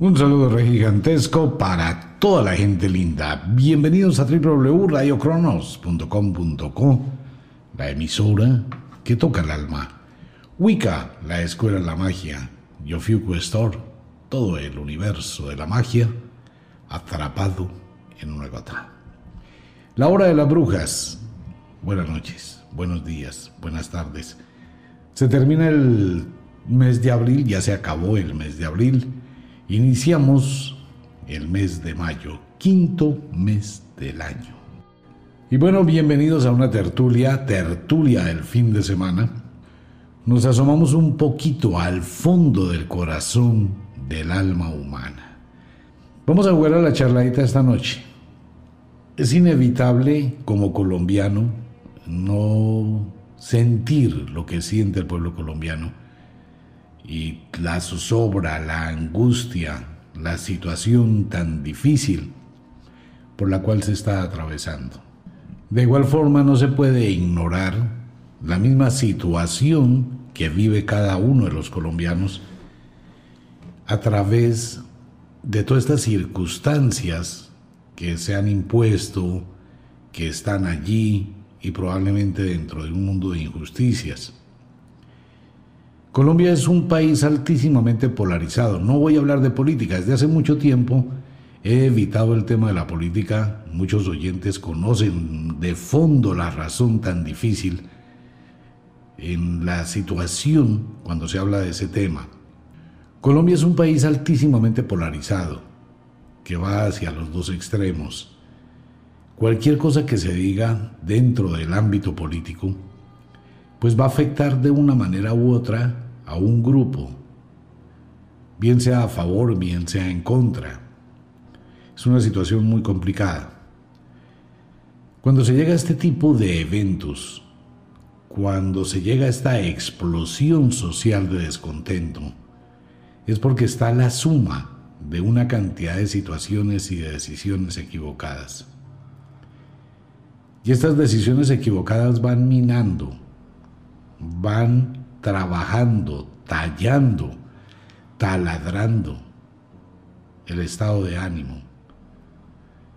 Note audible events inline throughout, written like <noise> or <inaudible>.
Un saludo gigantesco para toda la gente linda. Bienvenidos a www.radiocronos.com.co, la emisora que toca el alma. Wicca, la escuela de la magia. Yofiuku Store, todo el universo de la magia atrapado en una gota. La hora de las brujas. Buenas noches, buenos días, buenas tardes. Se termina el mes de abril, ya se acabó el mes de abril Iniciamos el mes de mayo, quinto mes del año. Y bueno, bienvenidos a una tertulia, tertulia del fin de semana. Nos asomamos un poquito al fondo del corazón del alma humana. Vamos a jugar a la charladita esta noche. Es inevitable como colombiano no sentir lo que siente el pueblo colombiano y la zozobra, la angustia, la situación tan difícil por la cual se está atravesando. De igual forma no se puede ignorar la misma situación que vive cada uno de los colombianos a través de todas estas circunstancias que se han impuesto, que están allí y probablemente dentro de un mundo de injusticias. Colombia es un país altísimamente polarizado. No voy a hablar de política. Desde hace mucho tiempo he evitado el tema de la política. Muchos oyentes conocen de fondo la razón tan difícil en la situación cuando se habla de ese tema. Colombia es un país altísimamente polarizado, que va hacia los dos extremos. Cualquier cosa que se diga dentro del ámbito político, pues va a afectar de una manera u otra a un grupo, bien sea a favor, bien sea en contra. Es una situación muy complicada. Cuando se llega a este tipo de eventos, cuando se llega a esta explosión social de descontento, es porque está la suma de una cantidad de situaciones y de decisiones equivocadas. Y estas decisiones equivocadas van minando, van trabajando, tallando, taladrando el estado de ánimo.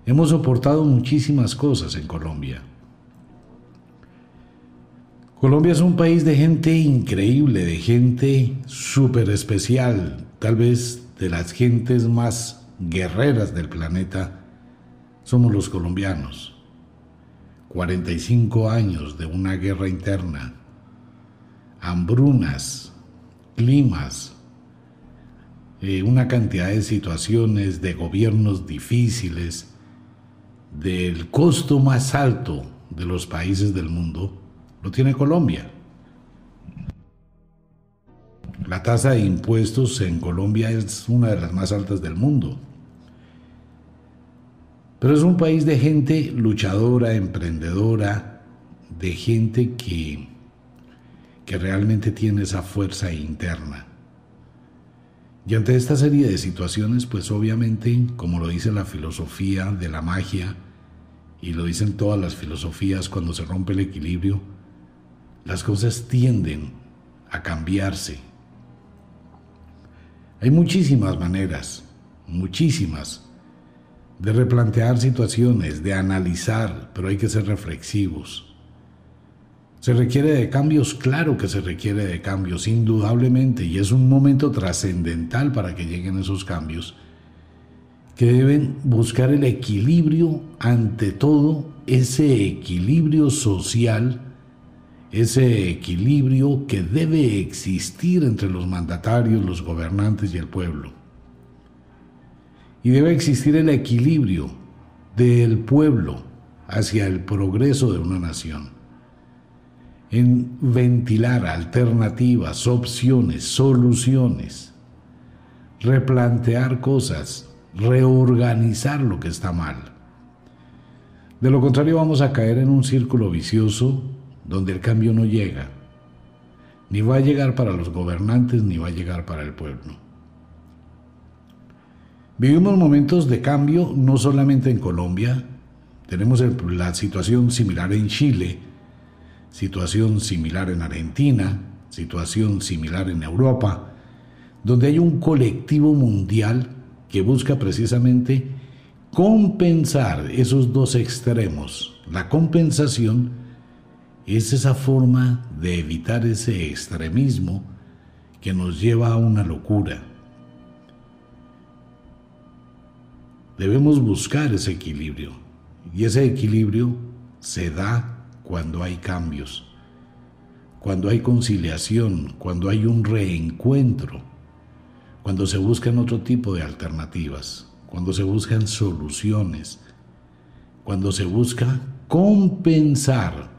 Hemos soportado muchísimas cosas en Colombia. Colombia es un país de gente increíble, de gente súper especial, tal vez de las gentes más guerreras del planeta, somos los colombianos. 45 años de una guerra interna, hambrunas, climas, eh, una cantidad de situaciones, de gobiernos difíciles, del costo más alto de los países del mundo, lo tiene Colombia. La tasa de impuestos en Colombia es una de las más altas del mundo. Pero es un país de gente luchadora, emprendedora, de gente que que realmente tiene esa fuerza interna. Y ante esta serie de situaciones, pues obviamente, como lo dice la filosofía de la magia, y lo dicen todas las filosofías cuando se rompe el equilibrio, las cosas tienden a cambiarse. Hay muchísimas maneras, muchísimas, de replantear situaciones, de analizar, pero hay que ser reflexivos. Se requiere de cambios, claro que se requiere de cambios, indudablemente, y es un momento trascendental para que lleguen esos cambios, que deben buscar el equilibrio ante todo, ese equilibrio social, ese equilibrio que debe existir entre los mandatarios, los gobernantes y el pueblo. Y debe existir el equilibrio del pueblo hacia el progreso de una nación en ventilar alternativas, opciones, soluciones, replantear cosas, reorganizar lo que está mal. De lo contrario vamos a caer en un círculo vicioso donde el cambio no llega. Ni va a llegar para los gobernantes ni va a llegar para el pueblo. Vivimos momentos de cambio no solamente en Colombia, tenemos la situación similar en Chile, situación similar en Argentina, situación similar en Europa, donde hay un colectivo mundial que busca precisamente compensar esos dos extremos. La compensación es esa forma de evitar ese extremismo que nos lleva a una locura. Debemos buscar ese equilibrio y ese equilibrio se da cuando hay cambios, cuando hay conciliación, cuando hay un reencuentro, cuando se buscan otro tipo de alternativas, cuando se buscan soluciones, cuando se busca compensar.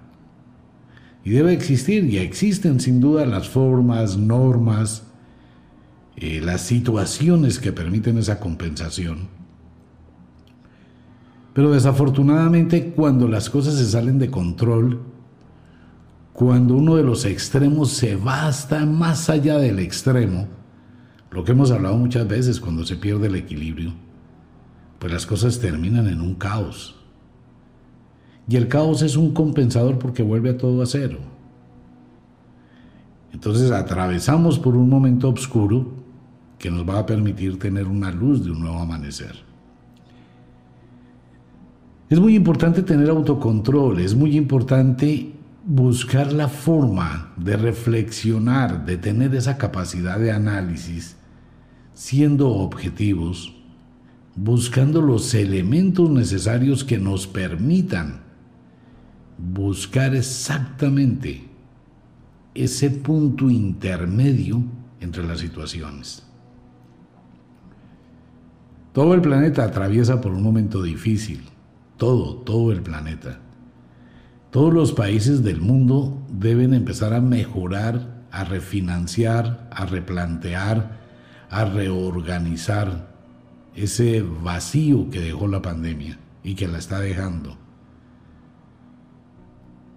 Y debe existir, y existen sin duda las formas, normas, eh, las situaciones que permiten esa compensación. Pero desafortunadamente cuando las cosas se salen de control, cuando uno de los extremos se va hasta más allá del extremo, lo que hemos hablado muchas veces cuando se pierde el equilibrio, pues las cosas terminan en un caos. Y el caos es un compensador porque vuelve a todo a cero. Entonces atravesamos por un momento oscuro que nos va a permitir tener una luz de un nuevo amanecer. Es muy importante tener autocontrol, es muy importante buscar la forma de reflexionar, de tener esa capacidad de análisis, siendo objetivos, buscando los elementos necesarios que nos permitan buscar exactamente ese punto intermedio entre las situaciones. Todo el planeta atraviesa por un momento difícil todo, todo el planeta. Todos los países del mundo deben empezar a mejorar, a refinanciar, a replantear, a reorganizar ese vacío que dejó la pandemia y que la está dejando.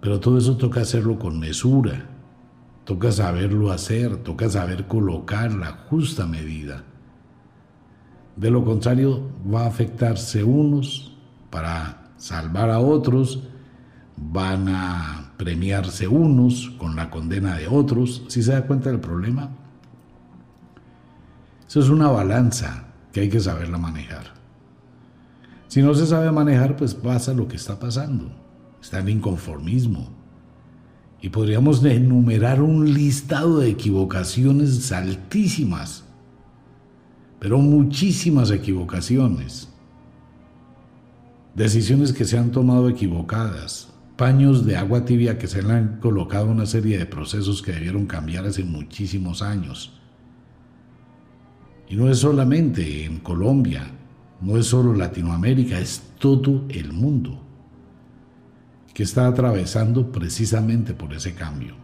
Pero todo eso toca hacerlo con mesura, toca saberlo hacer, toca saber colocar la justa medida. De lo contrario, va a afectarse unos para salvar a otros, van a premiarse unos con la condena de otros. ¿Sí se da cuenta del problema? Eso es una balanza que hay que saberla manejar. Si no se sabe manejar, pues pasa lo que está pasando. Está en inconformismo. Y podríamos enumerar un listado de equivocaciones altísimas, pero muchísimas equivocaciones decisiones que se han tomado equivocadas, paños de agua tibia que se le han colocado una serie de procesos que debieron cambiar hace muchísimos años. Y no es solamente en Colombia, no es solo Latinoamérica, es todo el mundo que está atravesando precisamente por ese cambio.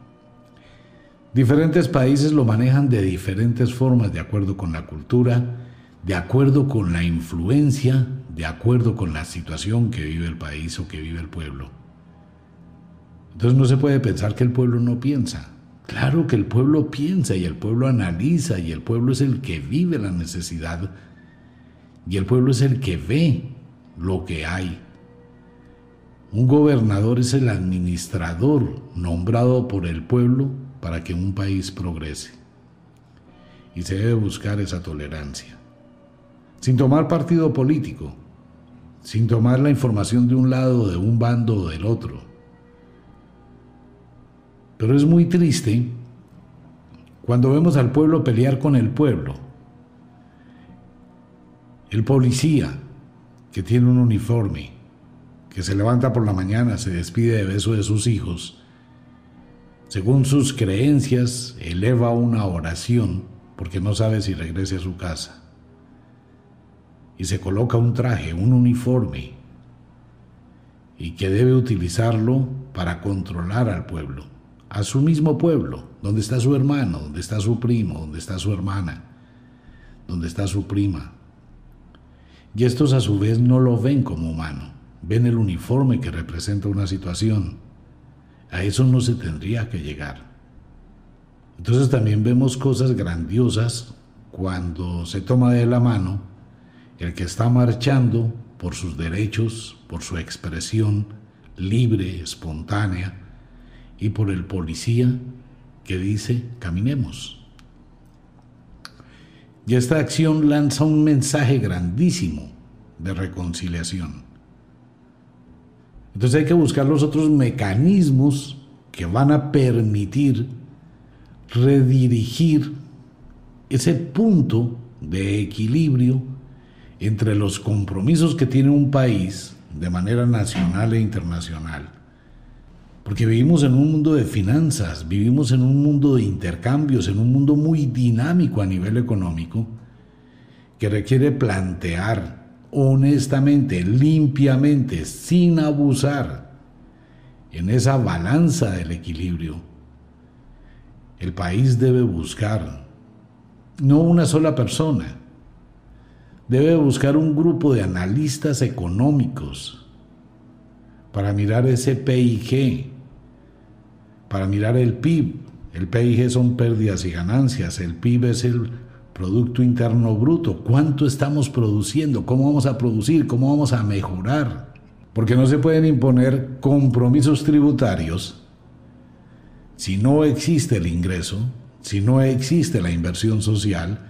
Diferentes países lo manejan de diferentes formas de acuerdo con la cultura, de acuerdo con la influencia de acuerdo con la situación que vive el país o que vive el pueblo. Entonces no se puede pensar que el pueblo no piensa. Claro que el pueblo piensa y el pueblo analiza y el pueblo es el que vive la necesidad y el pueblo es el que ve lo que hay. Un gobernador es el administrador nombrado por el pueblo para que un país progrese. Y se debe buscar esa tolerancia. Sin tomar partido político, sin tomar la información de un lado, de un bando o del otro. Pero es muy triste cuando vemos al pueblo pelear con el pueblo. El policía que tiene un uniforme, que se levanta por la mañana, se despide de beso de sus hijos, según sus creencias, eleva una oración porque no sabe si regrese a su casa y se coloca un traje, un uniforme, y que debe utilizarlo para controlar al pueblo, a su mismo pueblo, donde está su hermano, donde está su primo, donde está su hermana, donde está su prima. Y estos a su vez no lo ven como humano, ven el uniforme que representa una situación. A eso no se tendría que llegar. Entonces también vemos cosas grandiosas cuando se toma de la mano el que está marchando por sus derechos, por su expresión libre, espontánea, y por el policía que dice, caminemos. Y esta acción lanza un mensaje grandísimo de reconciliación. Entonces hay que buscar los otros mecanismos que van a permitir redirigir ese punto de equilibrio entre los compromisos que tiene un país de manera nacional e internacional. Porque vivimos en un mundo de finanzas, vivimos en un mundo de intercambios, en un mundo muy dinámico a nivel económico, que requiere plantear honestamente, limpiamente, sin abusar, en esa balanza del equilibrio. El país debe buscar, no una sola persona, debe buscar un grupo de analistas económicos para mirar ese PIG, para mirar el PIB. El PIG son pérdidas y ganancias, el PIB es el Producto Interno Bruto, cuánto estamos produciendo, cómo vamos a producir, cómo vamos a mejorar. Porque no se pueden imponer compromisos tributarios si no existe el ingreso, si no existe la inversión social,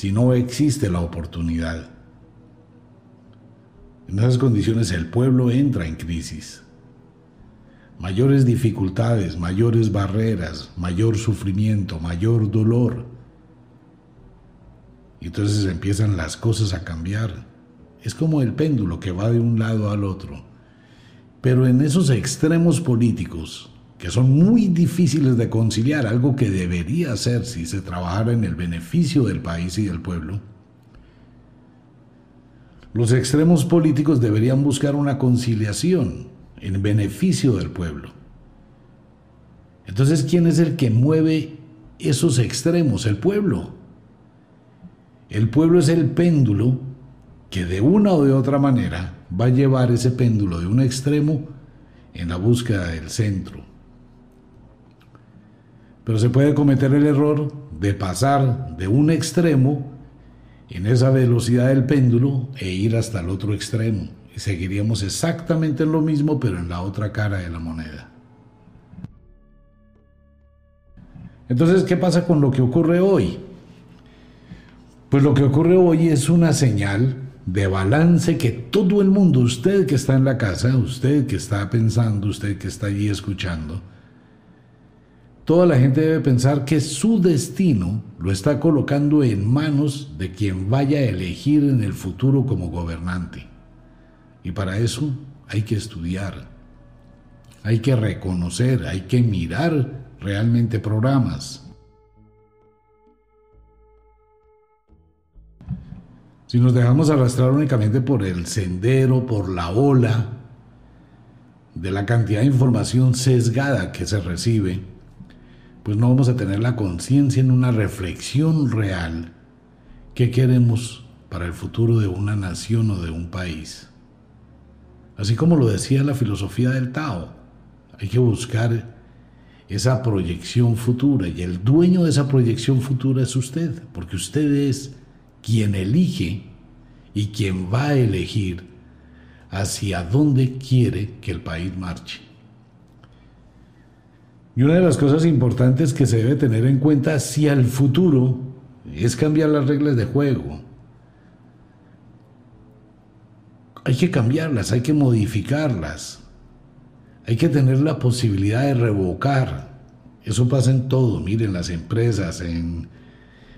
si no existe la oportunidad. En esas condiciones el pueblo entra en crisis. Mayores dificultades, mayores barreras, mayor sufrimiento, mayor dolor y entonces empiezan las cosas a cambiar. Es como el péndulo que va de un lado al otro. Pero en esos extremos políticos, que son muy difíciles de conciliar, algo que debería ser si se trabajara en el beneficio del país y del pueblo, los extremos políticos deberían buscar una conciliación en beneficio del pueblo. Entonces, ¿quién es el que mueve esos extremos? El pueblo. El pueblo es el péndulo que de una o de otra manera va a llevar ese péndulo de un extremo en la búsqueda del centro. Pero se puede cometer el error de pasar de un extremo en esa velocidad del péndulo e ir hasta el otro extremo. Y seguiríamos exactamente lo mismo, pero en la otra cara de la moneda. Entonces, ¿qué pasa con lo que ocurre hoy? Pues lo que ocurre hoy es una señal de balance que todo el mundo, usted que está en la casa, usted que está pensando, usted que está allí escuchando, toda la gente debe pensar que su destino lo está colocando en manos de quien vaya a elegir en el futuro como gobernante. Y para eso hay que estudiar, hay que reconocer, hay que mirar realmente programas, Si nos dejamos arrastrar únicamente por el sendero, por la ola, de la cantidad de información sesgada que se recibe, pues no vamos a tener la conciencia en una reflexión real que queremos para el futuro de una nación o de un país. Así como lo decía la filosofía del Tao, hay que buscar esa proyección futura y el dueño de esa proyección futura es usted, porque usted es quien elige y quien va a elegir hacia dónde quiere que el país marche. Y una de las cosas importantes que se debe tener en cuenta hacia el futuro es cambiar las reglas de juego. Hay que cambiarlas, hay que modificarlas. Hay que tener la posibilidad de revocar. Eso pasa en todo, miren, las empresas, en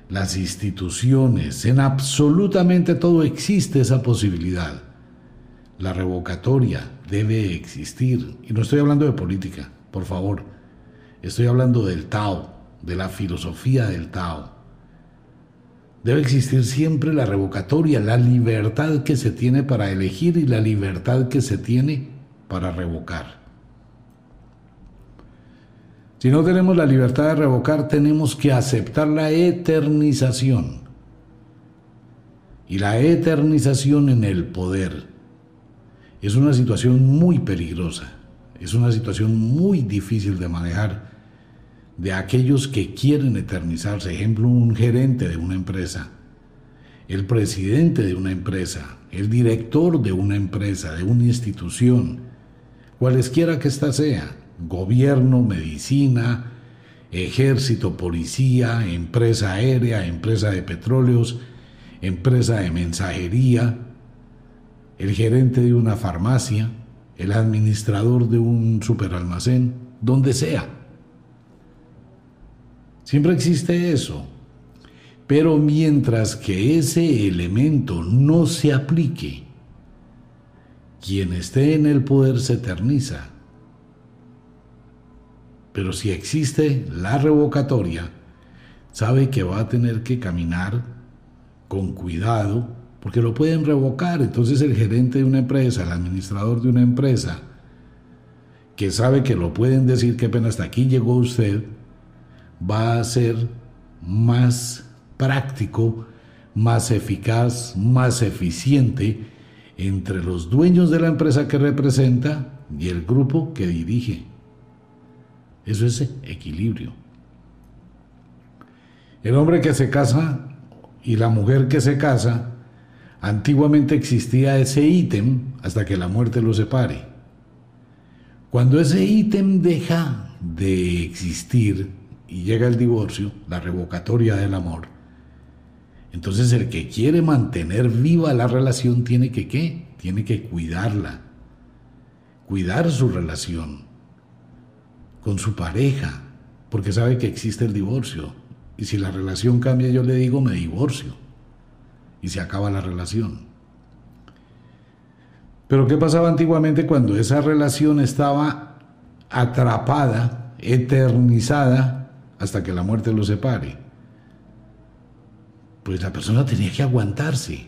las instituciones, en absolutamente todo existe esa posibilidad. La revocatoria debe existir. Y no estoy hablando de política, por favor. Estoy hablando del Tao, de la filosofía del Tao. Debe existir siempre la revocatoria, la libertad que se tiene para elegir y la libertad que se tiene para revocar. Si no tenemos la libertad de revocar, tenemos que aceptar la eternización. Y la eternización en el poder es una situación muy peligrosa, es una situación muy difícil de manejar de aquellos que quieren eternizarse. Ejemplo, un gerente de una empresa, el presidente de una empresa, el director de una empresa, de una institución, cualesquiera que ésta sea gobierno, medicina, ejército, policía, empresa aérea, empresa de petróleos, empresa de mensajería, el gerente de una farmacia, el administrador de un superalmacén, donde sea. Siempre existe eso. Pero mientras que ese elemento no se aplique, quien esté en el poder se eterniza. Pero si existe la revocatoria, sabe que va a tener que caminar con cuidado, porque lo pueden revocar. Entonces el gerente de una empresa, el administrador de una empresa, que sabe que lo pueden decir, que pena hasta aquí llegó usted, va a ser más práctico, más eficaz, más eficiente entre los dueños de la empresa que representa y el grupo que dirige. Eso es equilibrio. El hombre que se casa y la mujer que se casa, antiguamente existía ese ítem hasta que la muerte lo separe. Cuando ese ítem deja de existir y llega el divorcio, la revocatoria del amor, entonces el que quiere mantener viva la relación tiene que qué? Tiene que cuidarla. Cuidar su relación con su pareja, porque sabe que existe el divorcio. Y si la relación cambia, yo le digo, me divorcio. Y se acaba la relación. Pero ¿qué pasaba antiguamente cuando esa relación estaba atrapada, eternizada, hasta que la muerte lo separe? Pues la persona tenía que aguantarse,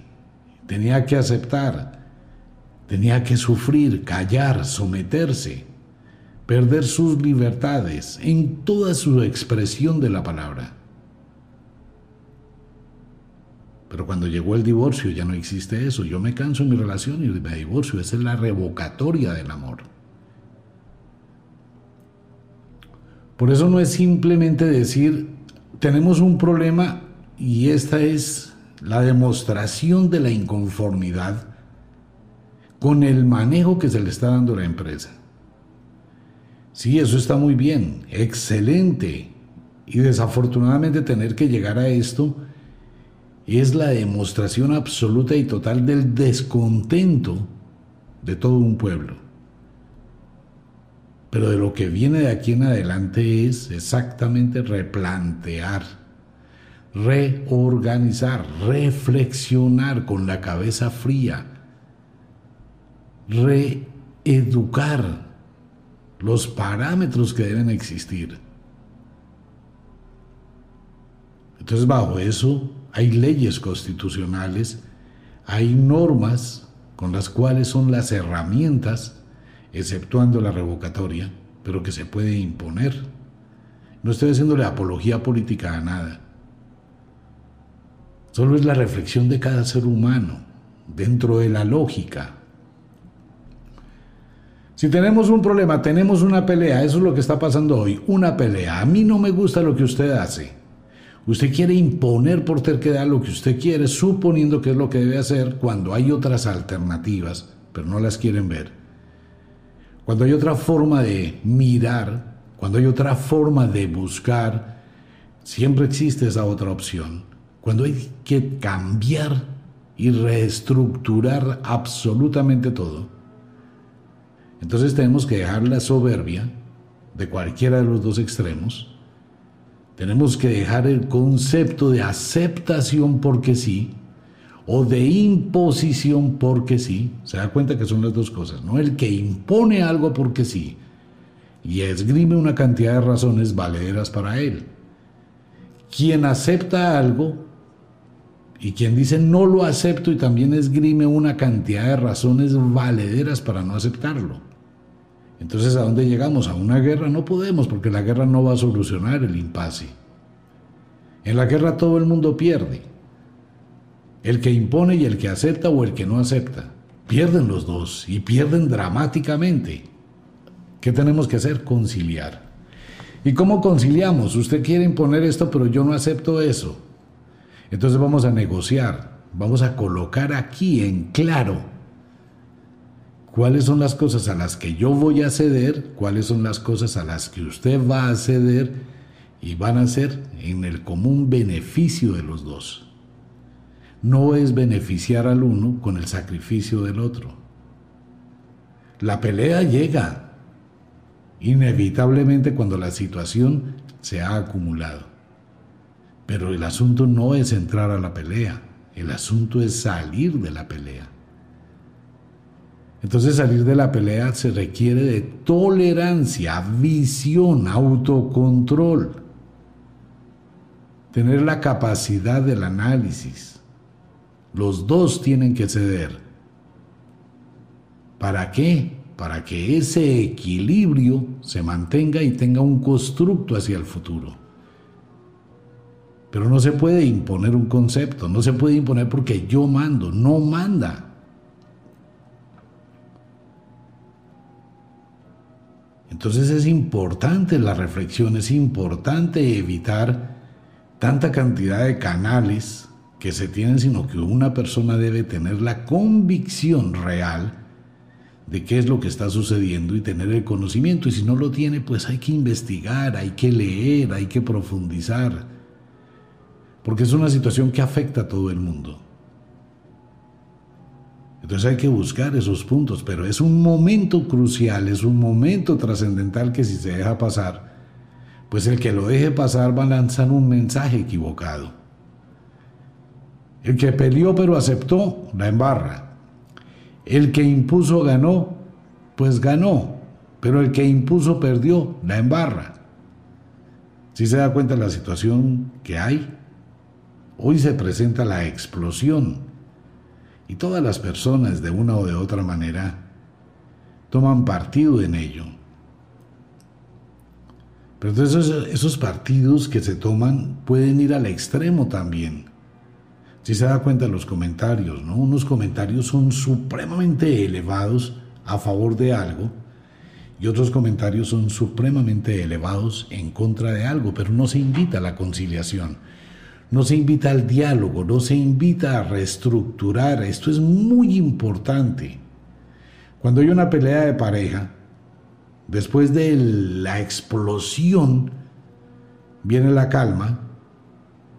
tenía que aceptar, tenía que sufrir, callar, someterse perder sus libertades en toda su expresión de la palabra. Pero cuando llegó el divorcio ya no existe eso. Yo me canso en mi relación y me divorcio. Esa es la revocatoria del amor. Por eso no es simplemente decir, tenemos un problema y esta es la demostración de la inconformidad con el manejo que se le está dando a la empresa. Sí, eso está muy bien, excelente. Y desafortunadamente tener que llegar a esto es la demostración absoluta y total del descontento de todo un pueblo. Pero de lo que viene de aquí en adelante es exactamente replantear, reorganizar, reflexionar con la cabeza fría, reeducar los parámetros que deben existir. Entonces, bajo eso hay leyes constitucionales, hay normas con las cuales son las herramientas, exceptuando la revocatoria, pero que se puede imponer. No estoy haciéndole apología política a nada. Solo es la reflexión de cada ser humano, dentro de la lógica, si tenemos un problema, tenemos una pelea, eso es lo que está pasando hoy, una pelea. A mí no me gusta lo que usted hace. Usted quiere imponer por terquedad lo que usted quiere, suponiendo que es lo que debe hacer cuando hay otras alternativas, pero no las quieren ver. Cuando hay otra forma de mirar, cuando hay otra forma de buscar, siempre existe esa otra opción. Cuando hay que cambiar y reestructurar absolutamente todo, entonces tenemos que dejar la soberbia de cualquiera de los dos extremos. Tenemos que dejar el concepto de aceptación porque sí o de imposición porque sí. Se da cuenta que son las dos cosas, ¿no? El que impone algo porque sí y esgrime una cantidad de razones valederas para él. Quien acepta algo y quien dice no lo acepto y también esgrime una cantidad de razones valederas para no aceptarlo. Entonces, ¿a dónde llegamos? ¿A una guerra? No podemos, porque la guerra no va a solucionar el impasse. En la guerra todo el mundo pierde. El que impone y el que acepta o el que no acepta. Pierden los dos y pierden dramáticamente. ¿Qué tenemos que hacer? Conciliar. ¿Y cómo conciliamos? Usted quiere imponer esto, pero yo no acepto eso. Entonces vamos a negociar, vamos a colocar aquí en claro cuáles son las cosas a las que yo voy a ceder, cuáles son las cosas a las que usted va a ceder y van a ser en el común beneficio de los dos. No es beneficiar al uno con el sacrificio del otro. La pelea llega inevitablemente cuando la situación se ha acumulado. Pero el asunto no es entrar a la pelea, el asunto es salir de la pelea. Entonces salir de la pelea se requiere de tolerancia, visión, autocontrol, tener la capacidad del análisis. Los dos tienen que ceder. ¿Para qué? Para que ese equilibrio se mantenga y tenga un constructo hacia el futuro. Pero no se puede imponer un concepto, no se puede imponer porque yo mando, no manda. Entonces es importante la reflexión, es importante evitar tanta cantidad de canales que se tienen, sino que una persona debe tener la convicción real de qué es lo que está sucediendo y tener el conocimiento. Y si no lo tiene, pues hay que investigar, hay que leer, hay que profundizar, porque es una situación que afecta a todo el mundo. Entonces hay que buscar esos puntos, pero es un momento crucial, es un momento trascendental que si se deja pasar, pues el que lo deje pasar va a lanzar un mensaje equivocado. El que peleó pero aceptó, la embarra. El que impuso ganó, pues ganó, pero el que impuso perdió, la embarra. Si se da cuenta de la situación que hay, hoy se presenta la explosión y todas las personas de una o de otra manera toman partido en ello. Pero entonces esos, partidos que se toman pueden ir al extremo también. Si se da cuenta los comentarios, ¿no? Unos comentarios son supremamente elevados a favor de algo y otros comentarios son supremamente elevados en contra de algo, pero no se invita a la conciliación no se invita al diálogo, no se invita a reestructurar. Esto es muy importante. Cuando hay una pelea de pareja, después de la explosión, viene la calma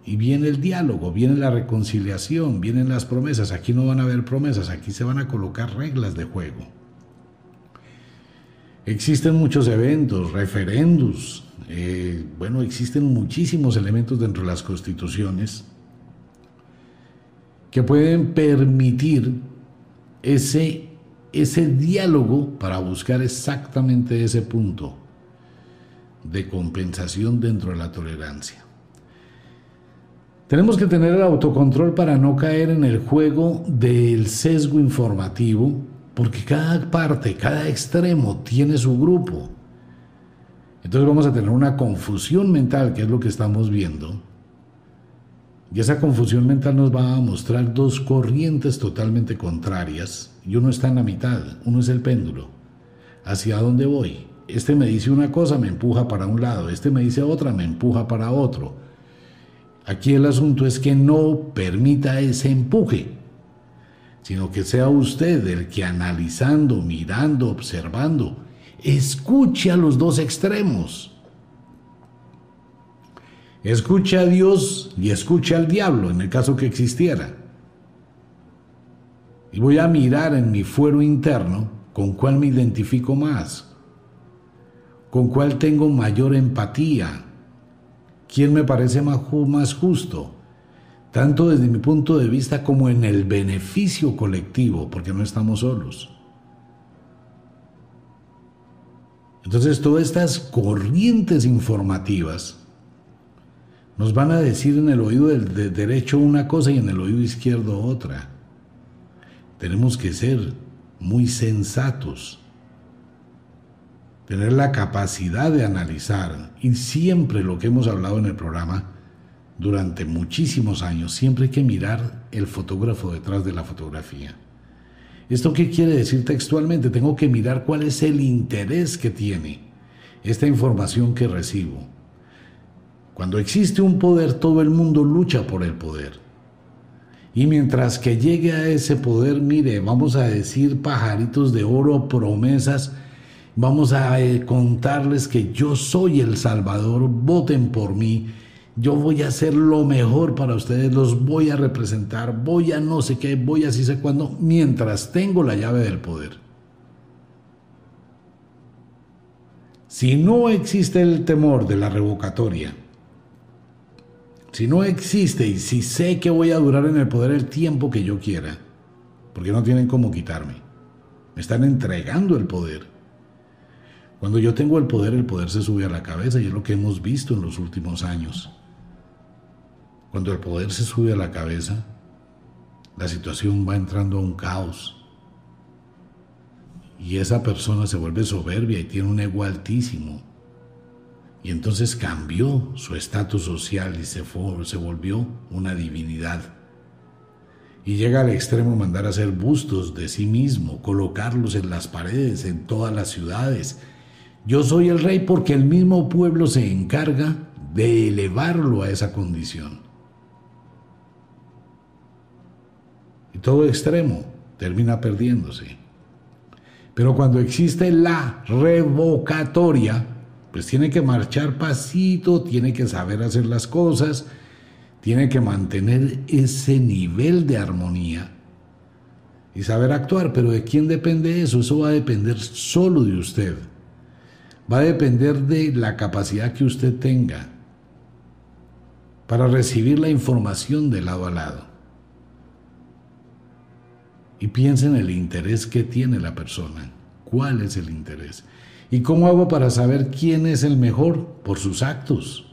y viene el diálogo, viene la reconciliación, vienen las promesas. Aquí no van a haber promesas, aquí se van a colocar reglas de juego. Existen muchos eventos, referendos, eh, bueno, existen muchísimos elementos dentro de las constituciones que pueden permitir ese, ese diálogo para buscar exactamente ese punto de compensación dentro de la tolerancia. Tenemos que tener el autocontrol para no caer en el juego del sesgo informativo, porque cada parte, cada extremo tiene su grupo. Entonces vamos a tener una confusión mental, que es lo que estamos viendo. Y esa confusión mental nos va a mostrar dos corrientes totalmente contrarias y uno está en la mitad, uno es el péndulo. ¿Hacia dónde voy? Este me dice una cosa, me empuja para un lado, este me dice otra, me empuja para otro. Aquí el asunto es que no permita ese empuje, sino que sea usted el que analizando, mirando, observando, escuche a los dos extremos. Escuche a Dios y escuche al diablo en el caso que existiera. Y voy a mirar en mi fuero interno con cuál me identifico más, con cuál tengo mayor empatía, quién me parece más, justo, tanto desde mi punto de vista como en el beneficio colectivo, porque no estamos solos. Entonces todas estas corrientes informativas nos van a decir en el oído del derecho una cosa y en el oído izquierdo otra. Tenemos que ser muy sensatos, tener la capacidad de analizar y siempre lo que hemos hablado en el programa durante muchísimos años, siempre hay que mirar el fotógrafo detrás de la fotografía. ¿Esto qué quiere decir textualmente? Tengo que mirar cuál es el interés que tiene esta información que recibo. Cuando existe un poder, todo el mundo lucha por el poder. Y mientras que llegue a ese poder, mire, vamos a decir pajaritos de oro, promesas Vamos a eh, contarles que yo soy el Salvador, voten por mí. Yo voy a hacer lo mejor para ustedes, los voy a representar, voy a no sé qué, voy a así sé cuándo, mientras tengo la llave del poder. Si no existe el temor de la revocatoria, si no existe y si sé que voy a durar en el poder el tiempo que yo quiera, porque no tienen cómo quitarme, me están entregando el poder. Cuando yo tengo el poder, el poder se sube a la cabeza y es lo que hemos visto en los últimos años. Cuando el poder se sube a la cabeza, la situación va entrando a un caos. Y esa persona se vuelve soberbia y tiene un ego altísimo. Y entonces cambió su estatus social y se, se volvió una divinidad. Y llega al extremo mandar a hacer bustos de sí mismo, colocarlos en las paredes, en todas las ciudades. Yo soy el rey porque el mismo pueblo se encarga de elevarlo a esa condición. Y todo extremo termina perdiéndose. Pero cuando existe la revocatoria, pues tiene que marchar pasito, tiene que saber hacer las cosas, tiene que mantener ese nivel de armonía y saber actuar. Pero ¿de quién depende eso? Eso va a depender solo de usted. Va a depender de la capacidad que usted tenga para recibir la información de lado a lado y piensa en el interés que tiene la persona. ¿Cuál es el interés? ¿Y cómo hago para saber quién es el mejor? Por sus actos,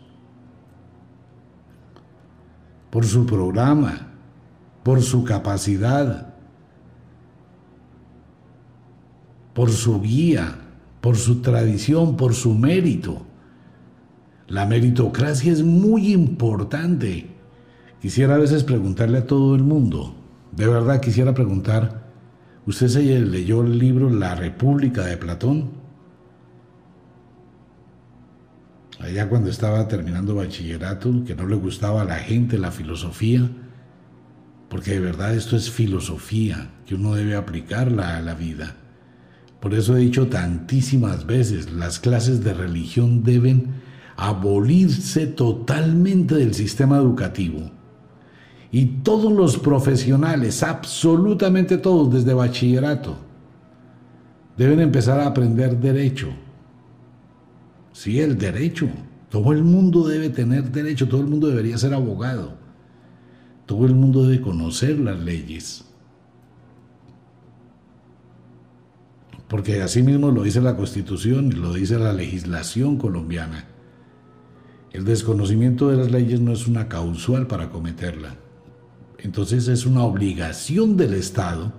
por su programa, por su capacidad, por su guía, por su tradición, por su mérito. La meritocracia es muy importante. Quisiera a veces preguntarle a todo el mundo, de verdad quisiera preguntar, ¿usted se leyó el libro La República de Platón? Allá cuando estaba terminando bachillerato, que no le gustaba a la gente la filosofía, porque de verdad esto es filosofía que uno debe aplicarla a la vida. Por eso he dicho tantísimas veces, las clases de religión deben abolirse totalmente del sistema educativo y todos los profesionales, absolutamente todos, desde bachillerato, deben empezar a aprender derecho. Sí, el derecho. Todo el mundo debe tener derecho, todo el mundo debería ser abogado. Todo el mundo debe conocer las leyes. Porque así mismo lo dice la Constitución y lo dice la legislación colombiana. El desconocimiento de las leyes no es una causal para cometerla. Entonces es una obligación del Estado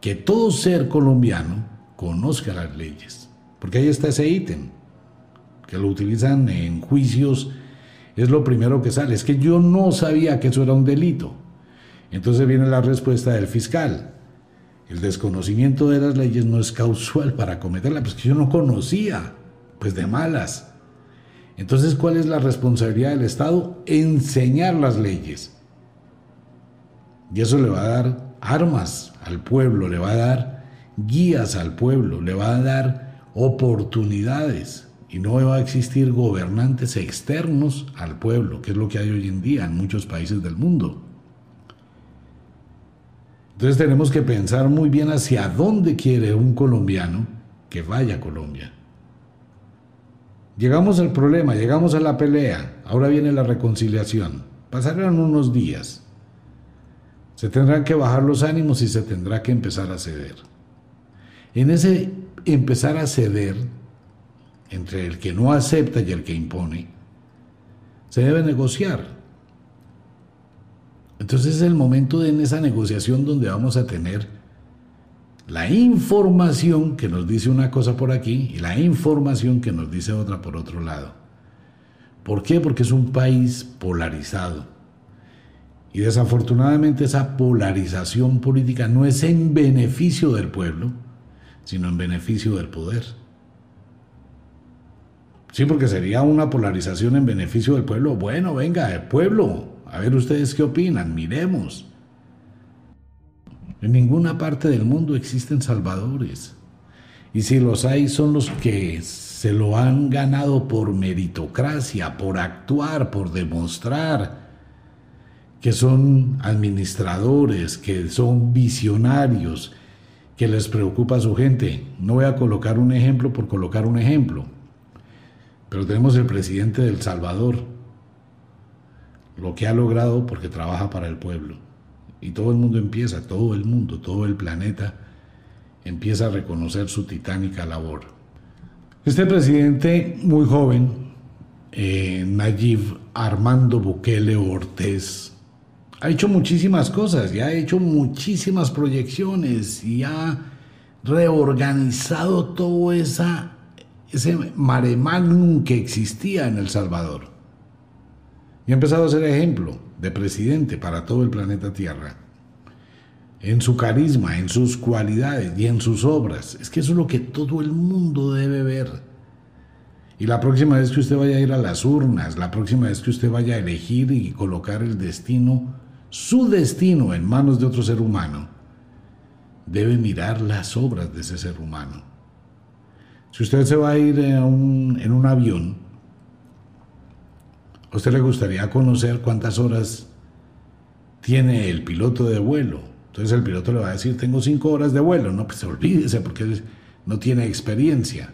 que todo ser colombiano conozca las leyes. Porque ahí está ese ítem, que lo utilizan en juicios, es lo primero que sale. Es que yo no sabía que eso era un delito. Entonces viene la respuesta del fiscal. El desconocimiento de las leyes no es causal para cometerla, pues que yo no conocía, pues de malas. Entonces, ¿cuál es la responsabilidad del Estado? Enseñar las leyes. Y eso le va a dar armas al pueblo, le va a dar guías al pueblo, le va a dar oportunidades. Y no va a existir gobernantes externos al pueblo, que es lo que hay hoy en día en muchos países del mundo. Entonces tenemos que pensar muy bien hacia dónde quiere un colombiano que vaya a Colombia. Llegamos al problema, llegamos a la pelea, ahora viene la reconciliación. Pasarán unos días. Se tendrán que bajar los ánimos y se tendrá que empezar a ceder. En ese empezar a ceder, entre el que no acepta y el que impone, se debe negociar. Entonces es el momento de en esa negociación donde vamos a tener la información que nos dice una cosa por aquí y la información que nos dice otra por otro lado. ¿Por qué? Porque es un país polarizado y desafortunadamente esa polarización política no es en beneficio del pueblo, sino en beneficio del poder. Sí, porque sería una polarización en beneficio del pueblo. Bueno, venga, el pueblo, a ver ustedes qué opinan, miremos. En ninguna parte del mundo existen salvadores. Y si los hay, son los que se lo han ganado por meritocracia, por actuar, por demostrar que son administradores, que son visionarios, que les preocupa a su gente. No voy a colocar un ejemplo por colocar un ejemplo, pero tenemos el presidente del Salvador, lo que ha logrado porque trabaja para el pueblo. Y todo el mundo empieza, todo el mundo, todo el planeta empieza a reconocer su titánica labor. Este presidente muy joven, eh, Nayib Armando Bukele Ortiz, ha hecho muchísimas cosas y ha hecho muchísimas proyecciones y ha reorganizado todo esa, ese mare magnum que existía en El Salvador. Y ha empezado a ser ejemplo de presidente para todo el planeta Tierra. En su carisma, en sus cualidades y en sus obras. Es que eso es lo que todo el mundo debe ver. Y la próxima vez que usted vaya a ir a las urnas, la próxima vez que usted vaya a elegir y colocar el destino, su destino en manos de otro ser humano, debe mirar las obras de ese ser humano. Si usted se va a ir en un, en un avión, ¿a usted le gustaría conocer cuántas horas tiene el piloto de vuelo? Entonces el piloto le va a decir, tengo cinco horas de vuelo. No, pues olvídese porque no tiene experiencia.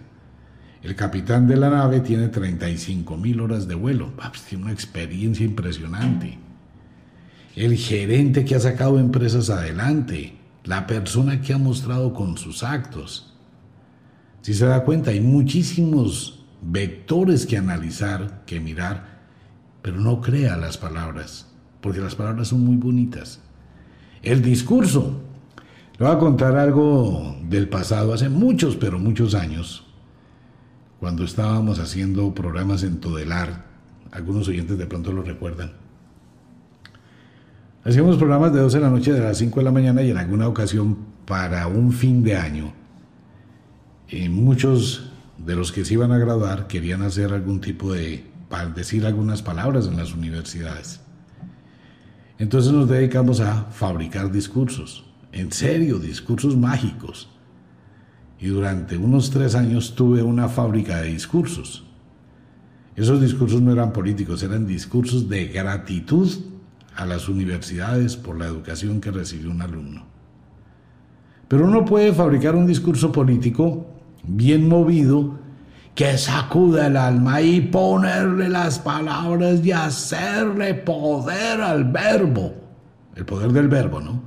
El capitán de la nave tiene 35 mil horas de vuelo. Pues tiene una experiencia impresionante. El gerente que ha sacado empresas adelante. La persona que ha mostrado con sus actos. Si se da cuenta, hay muchísimos vectores que analizar, que mirar, pero no crea las palabras, porque las palabras son muy bonitas. El discurso. Le voy a contar algo del pasado, hace muchos, pero muchos años cuando estábamos haciendo programas en Todelar, algunos oyentes de pronto lo recuerdan. Hacíamos programas de 12 de la noche de las 5 de la mañana y en alguna ocasión para un fin de año, y muchos de los que se iban a graduar querían hacer algún tipo de, decir algunas palabras en las universidades. Entonces nos dedicamos a fabricar discursos, en serio, discursos mágicos y durante unos tres años tuve una fábrica de discursos. Esos discursos no eran políticos, eran discursos de gratitud a las universidades por la educación que recibió un alumno. Pero uno puede fabricar un discurso político bien movido que sacuda el alma y ponerle las palabras y hacerle poder al verbo. El poder del verbo, ¿no?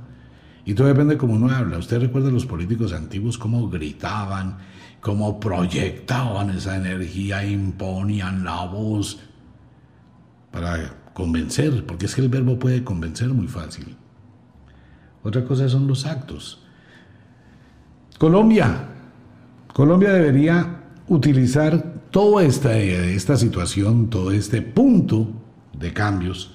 Y todo depende de cómo uno habla. Usted recuerda a los políticos antiguos cómo gritaban, cómo proyectaban esa energía, imponían la voz para convencer, porque es que el verbo puede convencer muy fácil. Otra cosa son los actos. Colombia. Colombia debería utilizar toda esta, esta situación, todo este punto de cambios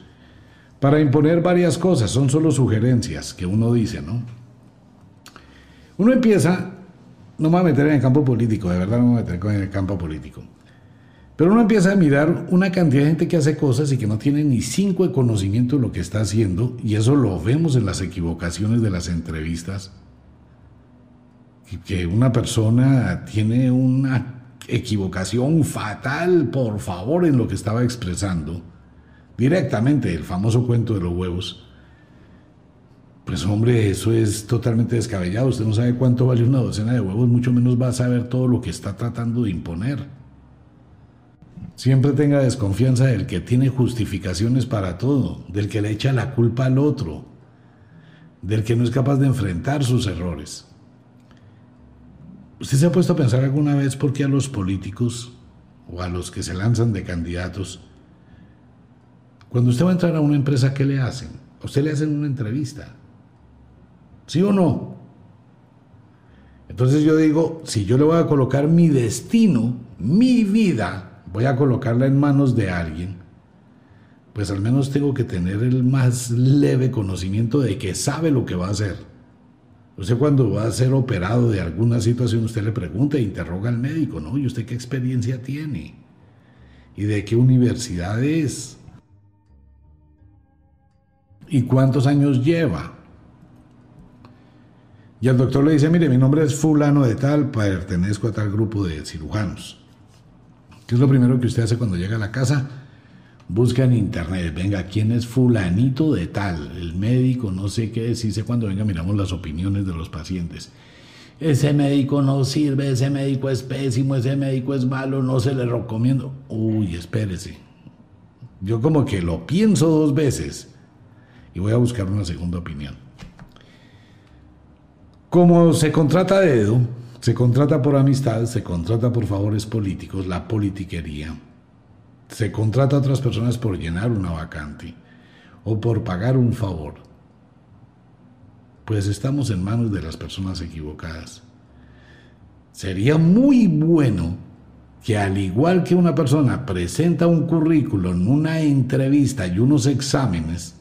para imponer varias cosas, son solo sugerencias que uno dice, ¿no? Uno empieza, no me voy a meter en el campo político, de verdad no me voy a meter en el campo político, pero uno empieza a mirar una cantidad de gente que hace cosas y que no tiene ni cinco de conocimiento de lo que está haciendo, y eso lo vemos en las equivocaciones de las entrevistas, que una persona tiene una equivocación fatal, por favor, en lo que estaba expresando directamente el famoso cuento de los huevos, pues hombre, eso es totalmente descabellado. Usted no sabe cuánto vale una docena de huevos, mucho menos va a saber todo lo que está tratando de imponer. Siempre tenga desconfianza del que tiene justificaciones para todo, del que le echa la culpa al otro, del que no es capaz de enfrentar sus errores. ¿Usted se ha puesto a pensar alguna vez por qué a los políticos o a los que se lanzan de candidatos cuando usted va a entrar a una empresa, ¿qué le hacen? A usted le hacen una entrevista. ¿Sí o no? Entonces yo digo, si yo le voy a colocar mi destino, mi vida, voy a colocarla en manos de alguien, pues al menos tengo que tener el más leve conocimiento de que sabe lo que va a hacer. Usted cuando va a ser operado de alguna situación, usted le pregunta e interroga al médico, ¿no? ¿Y usted qué experiencia tiene? ¿Y de qué universidad es? ¿Y cuántos años lleva? Y el doctor le dice, mire, mi nombre es fulano de tal, pertenezco a tal grupo de cirujanos. ¿Qué es lo primero que usted hace cuando llega a la casa? Busca en internet, venga, ¿quién es fulanito de tal? El médico, no sé qué dice cuando venga miramos las opiniones de los pacientes. Ese médico no sirve, ese médico es pésimo, ese médico es malo, no se le recomiendo. Uy, espérese. Yo como que lo pienso dos veces y voy a buscar una segunda opinión. Como se contrata dedo, se contrata por amistad, se contrata por favores políticos, la politiquería, se contrata a otras personas por llenar una vacante o por pagar un favor, pues estamos en manos de las personas equivocadas. Sería muy bueno que al igual que una persona presenta un currículum, una entrevista y unos exámenes,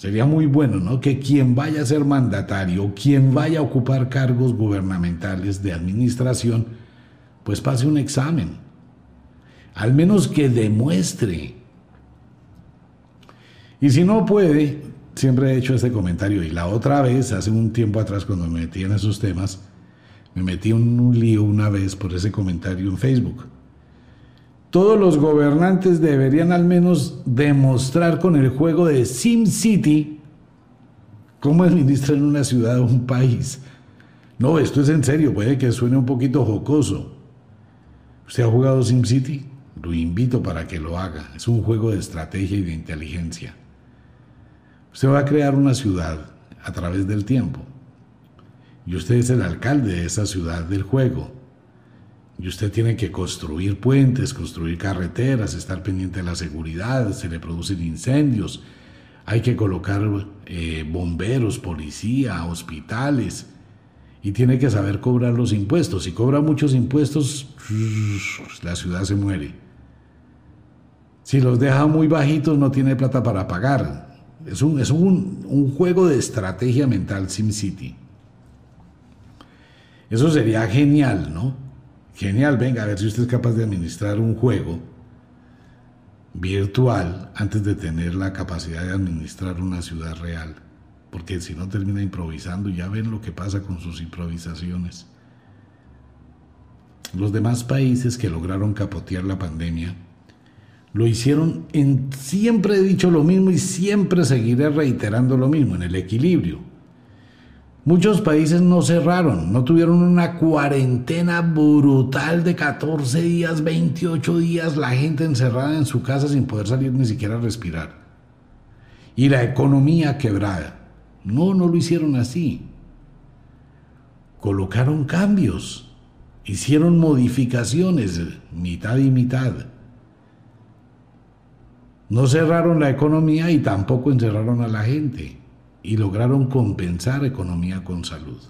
Sería muy bueno, ¿no? Que quien vaya a ser mandatario, quien vaya a ocupar cargos gubernamentales de administración, pues pase un examen. Al menos que demuestre. Y si no puede, siempre he hecho este comentario, y la otra vez, hace un tiempo atrás, cuando me metí en esos temas, me metí en un lío una vez por ese comentario en Facebook. Todos los gobernantes deberían al menos demostrar con el juego de SimCity cómo administran una ciudad o un país. No, esto es en serio, puede que suene un poquito jocoso. ¿Usted ha jugado SimCity? Lo invito para que lo haga. Es un juego de estrategia y de inteligencia. Usted va a crear una ciudad a través del tiempo. Y usted es el alcalde de esa ciudad del juego. Y usted tiene que construir puentes, construir carreteras, estar pendiente de la seguridad, se le producen incendios, hay que colocar eh, bomberos, policía, hospitales, y tiene que saber cobrar los impuestos. Si cobra muchos impuestos, <laughs> la ciudad se muere. Si los deja muy bajitos, no tiene plata para pagar. Es un, es un, un juego de estrategia mental SimCity. Eso sería genial, ¿no? Genial, venga, a ver si usted es capaz de administrar un juego virtual antes de tener la capacidad de administrar una ciudad real. Porque si no termina improvisando, ya ven lo que pasa con sus improvisaciones. Los demás países que lograron capotear la pandemia lo hicieron en siempre he dicho lo mismo y siempre seguiré reiterando lo mismo, en el equilibrio. Muchos países no cerraron, no tuvieron una cuarentena brutal de 14 días, 28 días, la gente encerrada en su casa sin poder salir ni siquiera a respirar. Y la economía quebrada. No, no lo hicieron así. Colocaron cambios, hicieron modificaciones, mitad y mitad. No cerraron la economía y tampoco encerraron a la gente y lograron compensar economía con salud.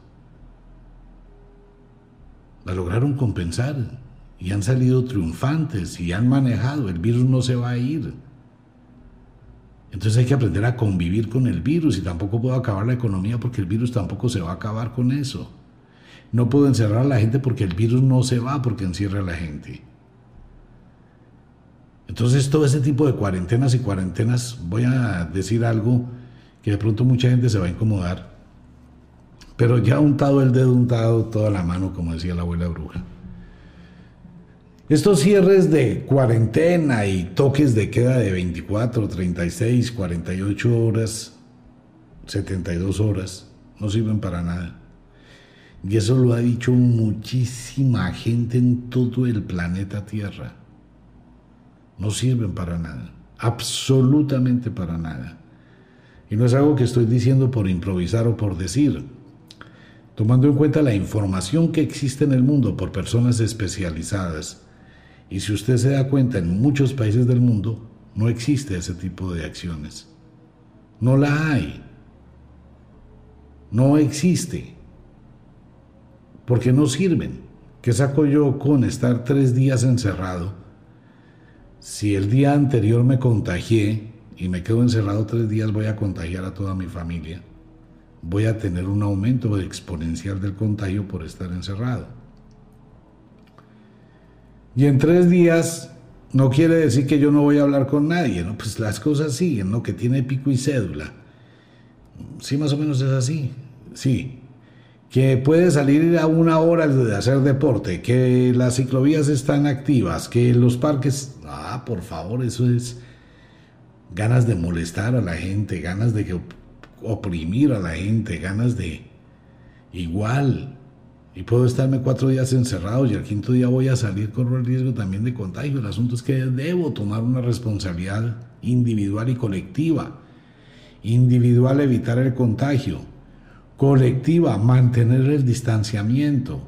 La lograron compensar y han salido triunfantes y han manejado. El virus no se va a ir. Entonces hay que aprender a convivir con el virus y tampoco puedo acabar la economía porque el virus tampoco se va a acabar con eso. No puedo encerrar a la gente porque el virus no se va porque encierra a la gente. Entonces todo ese tipo de cuarentenas y cuarentenas, voy a decir algo que de pronto mucha gente se va a incomodar. Pero ya untado el dedo, untado toda la mano, como decía la abuela bruja. Estos cierres de cuarentena y toques de queda de 24, 36, 48 horas, 72 horas, no sirven para nada. Y eso lo ha dicho muchísima gente en todo el planeta Tierra. No sirven para nada, absolutamente para nada. Y no es algo que estoy diciendo por improvisar o por decir. Tomando en cuenta la información que existe en el mundo por personas especializadas, y si usted se da cuenta, en muchos países del mundo no existe ese tipo de acciones. No la hay. No existe. Porque no sirven. ¿Qué saco yo con estar tres días encerrado? Si el día anterior me contagié y me quedo encerrado tres días, voy a contagiar a toda mi familia. Voy a tener un aumento exponencial del contagio por estar encerrado. Y en tres días no quiere decir que yo no voy a hablar con nadie, ¿no? Pues las cosas siguen, ¿no? Que tiene pico y cédula. sí, más o menos es así. Sí. Que puede salir a una hora de hacer deporte, que las ciclovías están activas, que los parques... Ah, por favor, eso es ganas de molestar a la gente, ganas de oprimir a la gente, ganas de... Igual, y puedo estarme cuatro días encerrado y al quinto día voy a salir con el riesgo también de contagio. El asunto es que debo tomar una responsabilidad individual y colectiva. Individual evitar el contagio. Colectiva mantener el distanciamiento.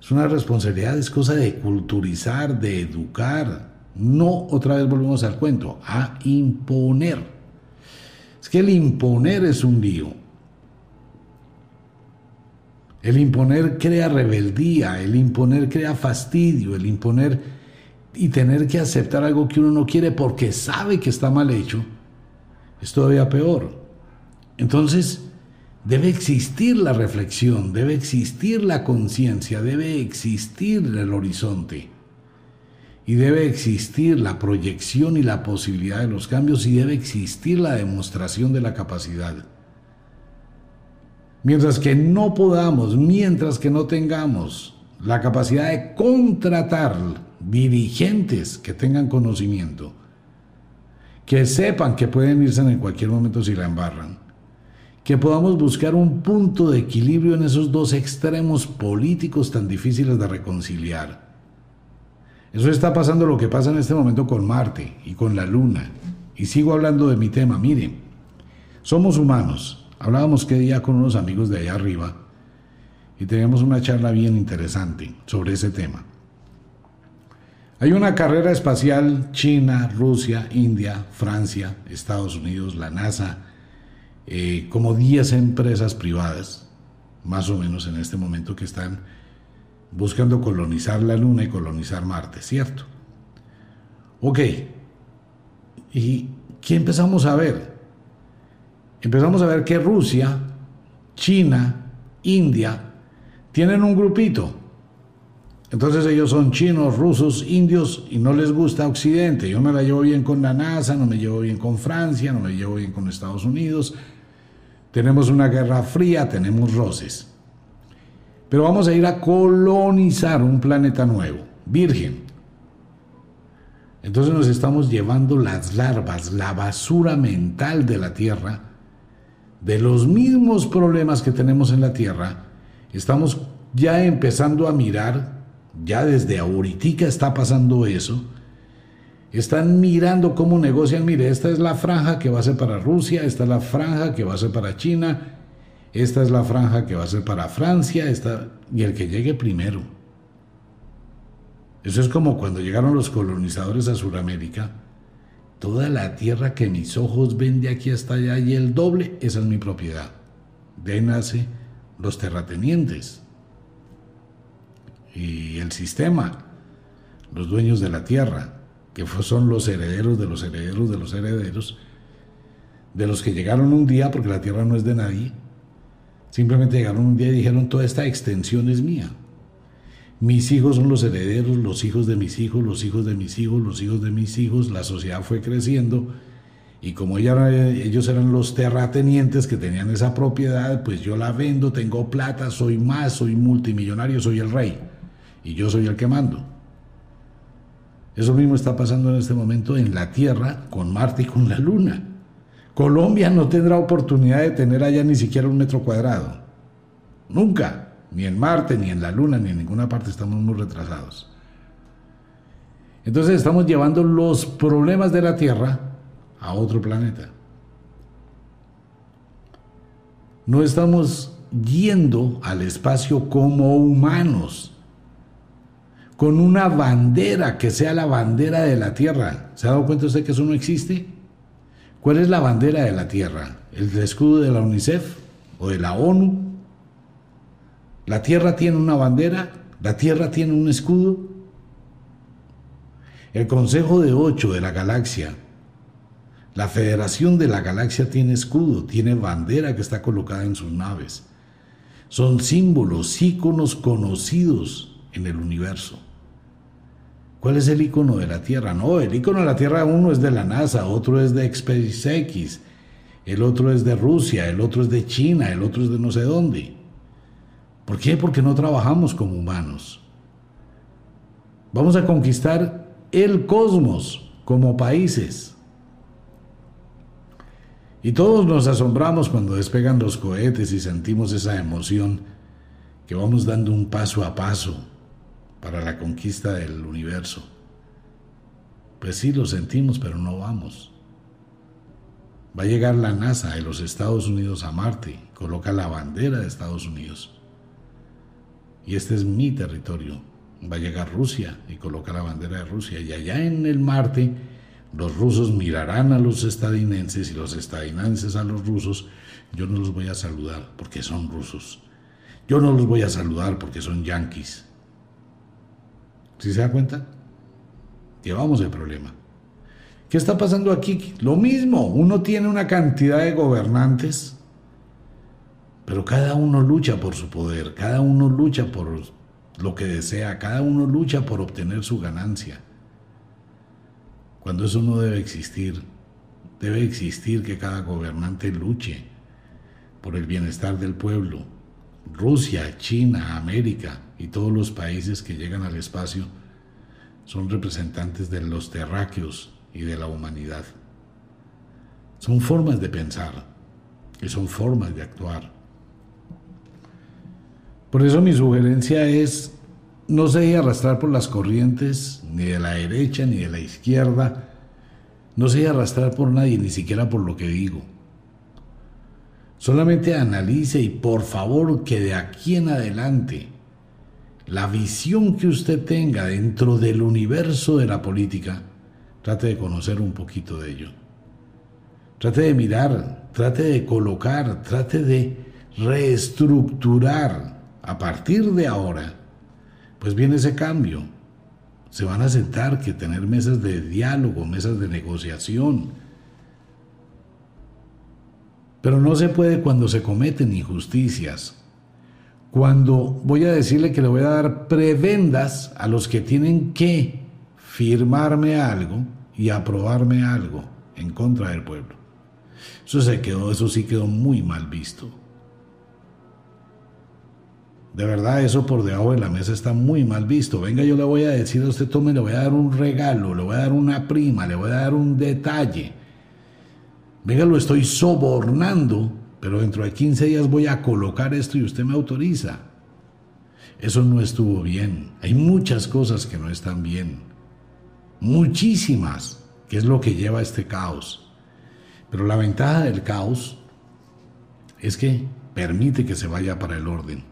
Es una responsabilidad, es cosa de culturizar, de educar. No otra vez volvemos al cuento, a imponer. Es que el imponer es un lío. El imponer crea rebeldía, el imponer crea fastidio, el imponer y tener que aceptar algo que uno no quiere porque sabe que está mal hecho, es todavía peor. Entonces, debe existir la reflexión, debe existir la conciencia, debe existir el horizonte. Y debe existir la proyección y la posibilidad de los cambios y debe existir la demostración de la capacidad. Mientras que no podamos, mientras que no tengamos la capacidad de contratar dirigentes que tengan conocimiento, que sepan que pueden irse en cualquier momento si la embarran, que podamos buscar un punto de equilibrio en esos dos extremos políticos tan difíciles de reconciliar. Eso está pasando lo que pasa en este momento con Marte y con la Luna. Y sigo hablando de mi tema. Miren, somos humanos Hablábamos que día con unos amigos de allá arriba y teníamos una charla bien interesante sobre ese tema. Hay una carrera espacial China, Rusia, India, Francia, Estados Unidos, la NASA, eh, como 10 empresas privadas, más o menos en este momento, que están buscando colonizar la Luna y colonizar Marte, ¿cierto? Ok. ¿Y qué empezamos a ver? empezamos a ver que Rusia, China, India, tienen un grupito. Entonces ellos son chinos, rusos, indios y no les gusta Occidente. Yo me la llevo bien con la NASA, no me llevo bien con Francia, no me llevo bien con Estados Unidos. Tenemos una guerra fría, tenemos roces. Pero vamos a ir a colonizar un planeta nuevo, virgen. Entonces nos estamos llevando las larvas, la basura mental de la Tierra, de los mismos problemas que tenemos en la Tierra, estamos ya empezando a mirar, ya desde ahorita está pasando eso, están mirando cómo negocian, mire, esta es la franja que va a ser para Rusia, esta es la franja que va a ser para China, esta es la franja que va a ser para Francia, esta, y el que llegue primero. Eso es como cuando llegaron los colonizadores a Sudamérica Toda la tierra que mis ojos ven de aquí hasta allá y el doble, esa es mi propiedad. De nace los terratenientes. Y el sistema, los dueños de la tierra, que son los herederos de los herederos de los herederos, de los que llegaron un día, porque la tierra no es de nadie, simplemente llegaron un día y dijeron, toda esta extensión es mía. Mis hijos son los herederos, los hijos de mis hijos, los hijos de mis hijos, los hijos de mis hijos. La sociedad fue creciendo y como ellos eran los terratenientes que tenían esa propiedad, pues yo la vendo, tengo plata, soy más, soy multimillonario, soy el rey y yo soy el que mando. Eso mismo está pasando en este momento en la Tierra con Marte y con la Luna. Colombia no tendrá oportunidad de tener allá ni siquiera un metro cuadrado. Nunca. Ni en Marte, ni en la Luna, ni en ninguna parte estamos muy retrasados. Entonces estamos llevando los problemas de la Tierra a otro planeta. No estamos yendo al espacio como humanos, con una bandera que sea la bandera de la Tierra. ¿Se ha dado cuenta usted que eso no existe? ¿Cuál es la bandera de la Tierra? ¿El escudo de la UNICEF o de la ONU? La Tierra tiene una bandera, la Tierra tiene un escudo. El Consejo de Ocho de la Galaxia, la Federación de la Galaxia tiene escudo, tiene bandera que está colocada en sus naves. Son símbolos, íconos conocidos en el universo. ¿Cuál es el icono de la Tierra? No, el icono de la Tierra uno es de la NASA, otro es de SpaceX, el otro es de Rusia, el otro es de China, el otro es de no sé dónde. ¿Por qué? Porque no trabajamos como humanos. Vamos a conquistar el cosmos como países. Y todos nos asombramos cuando despegan los cohetes y sentimos esa emoción que vamos dando un paso a paso para la conquista del universo. Pues sí, lo sentimos, pero no vamos. Va a llegar la NASA de los Estados Unidos a Marte, coloca la bandera de Estados Unidos. Y este es mi territorio. Va a llegar Rusia y coloca la bandera de Rusia. Y allá en el Marte, los rusos mirarán a los estadounidenses y los estadounidenses a los rusos. Yo no los voy a saludar porque son rusos. Yo no los voy a saludar porque son yanquis. ¿Sí se da cuenta? Llevamos el problema. ¿Qué está pasando aquí? Lo mismo, uno tiene una cantidad de gobernantes, pero cada uno lucha por su poder, cada uno lucha por lo que desea, cada uno lucha por obtener su ganancia. Cuando eso no debe existir, debe existir que cada gobernante luche por el bienestar del pueblo. Rusia, China, América y todos los países que llegan al espacio son representantes de los terráqueos, y de la humanidad. Son formas de pensar y son formas de actuar. Por eso mi sugerencia es no se arrastrar por las corrientes ni de la derecha ni de la izquierda. No se arrastrar por nadie, ni siquiera por lo que digo. Solamente analice y por favor que de aquí en adelante la visión que usted tenga dentro del universo de la política Trate de conocer un poquito de ello. Trate de mirar, trate de colocar, trate de reestructurar a partir de ahora. Pues viene ese cambio. Se van a sentar que tener mesas de diálogo, mesas de negociación. Pero no se puede cuando se cometen injusticias. Cuando voy a decirle que le voy a dar prebendas a los que tienen que firmarme algo y aprobarme algo en contra del pueblo. Eso se quedó, eso sí quedó muy mal visto. De verdad, eso por debajo de la mesa está muy mal visto. Venga, yo le voy a decir a usted, tome, le voy a dar un regalo, le voy a dar una prima, le voy a dar un detalle. Venga, lo estoy sobornando, pero dentro de 15 días voy a colocar esto y usted me autoriza. Eso no estuvo bien. Hay muchas cosas que no están bien muchísimas, que es lo que lleva a este caos. Pero la ventaja del caos es que permite que se vaya para el orden.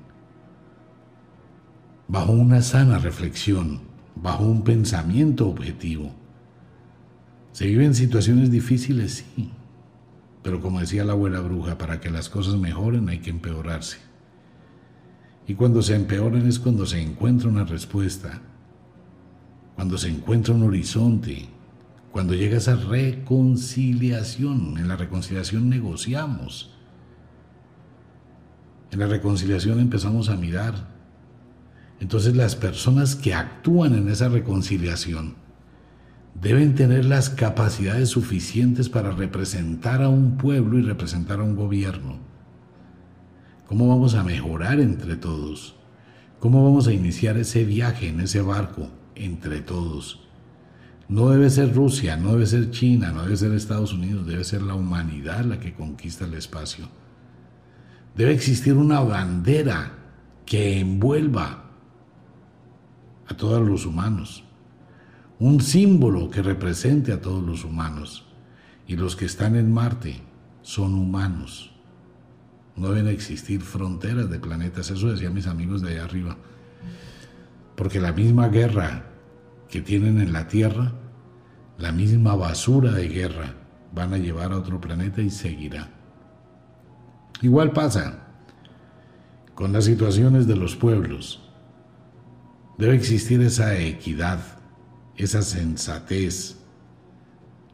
Bajo una sana reflexión, bajo un pensamiento objetivo. Se viven situaciones difíciles, sí, pero como decía la abuela bruja, para que las cosas mejoren hay que empeorarse. Y cuando se empeoran es cuando se encuentra una respuesta cuando se encuentra un horizonte, cuando llega esa reconciliación. En la reconciliación negociamos. En la reconciliación empezamos a mirar. Entonces las personas que actúan en esa reconciliación deben tener las capacidades suficientes para representar a un pueblo y representar a un gobierno. ¿Cómo vamos a mejorar entre todos? ¿Cómo vamos a iniciar ese viaje en ese barco? entre todos. No debe ser Rusia, no debe ser China, no debe ser Estados Unidos, debe ser la humanidad la que conquista el espacio. Debe existir una bandera que envuelva a todos los humanos, un símbolo que represente a todos los humanos. Y los que están en Marte son humanos. No deben existir fronteras de planetas, eso decían mis amigos de allá arriba. Porque la misma guerra que tienen en la Tierra, la misma basura de guerra, van a llevar a otro planeta y seguirá. Igual pasa con las situaciones de los pueblos. Debe existir esa equidad, esa sensatez,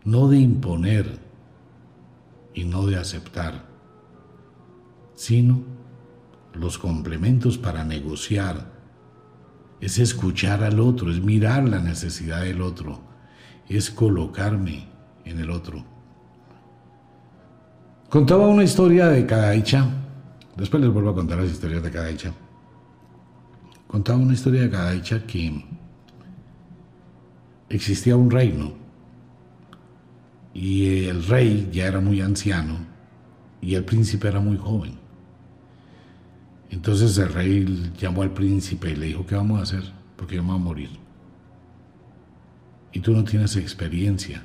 no de imponer y no de aceptar, sino los complementos para negociar es escuchar al otro, es mirar la necesidad del otro, es colocarme en el otro. Contaba una historia de Kadaicha. Después les vuelvo a contar las historias de Kadaicha. Contaba una historia de Kadaicha que existía un reino y el rey ya era muy anciano y el príncipe era muy joven. Entonces el rey llamó al príncipe y le dijo, ¿qué vamos a hacer? Porque yo me voy a morir. Y tú no tienes experiencia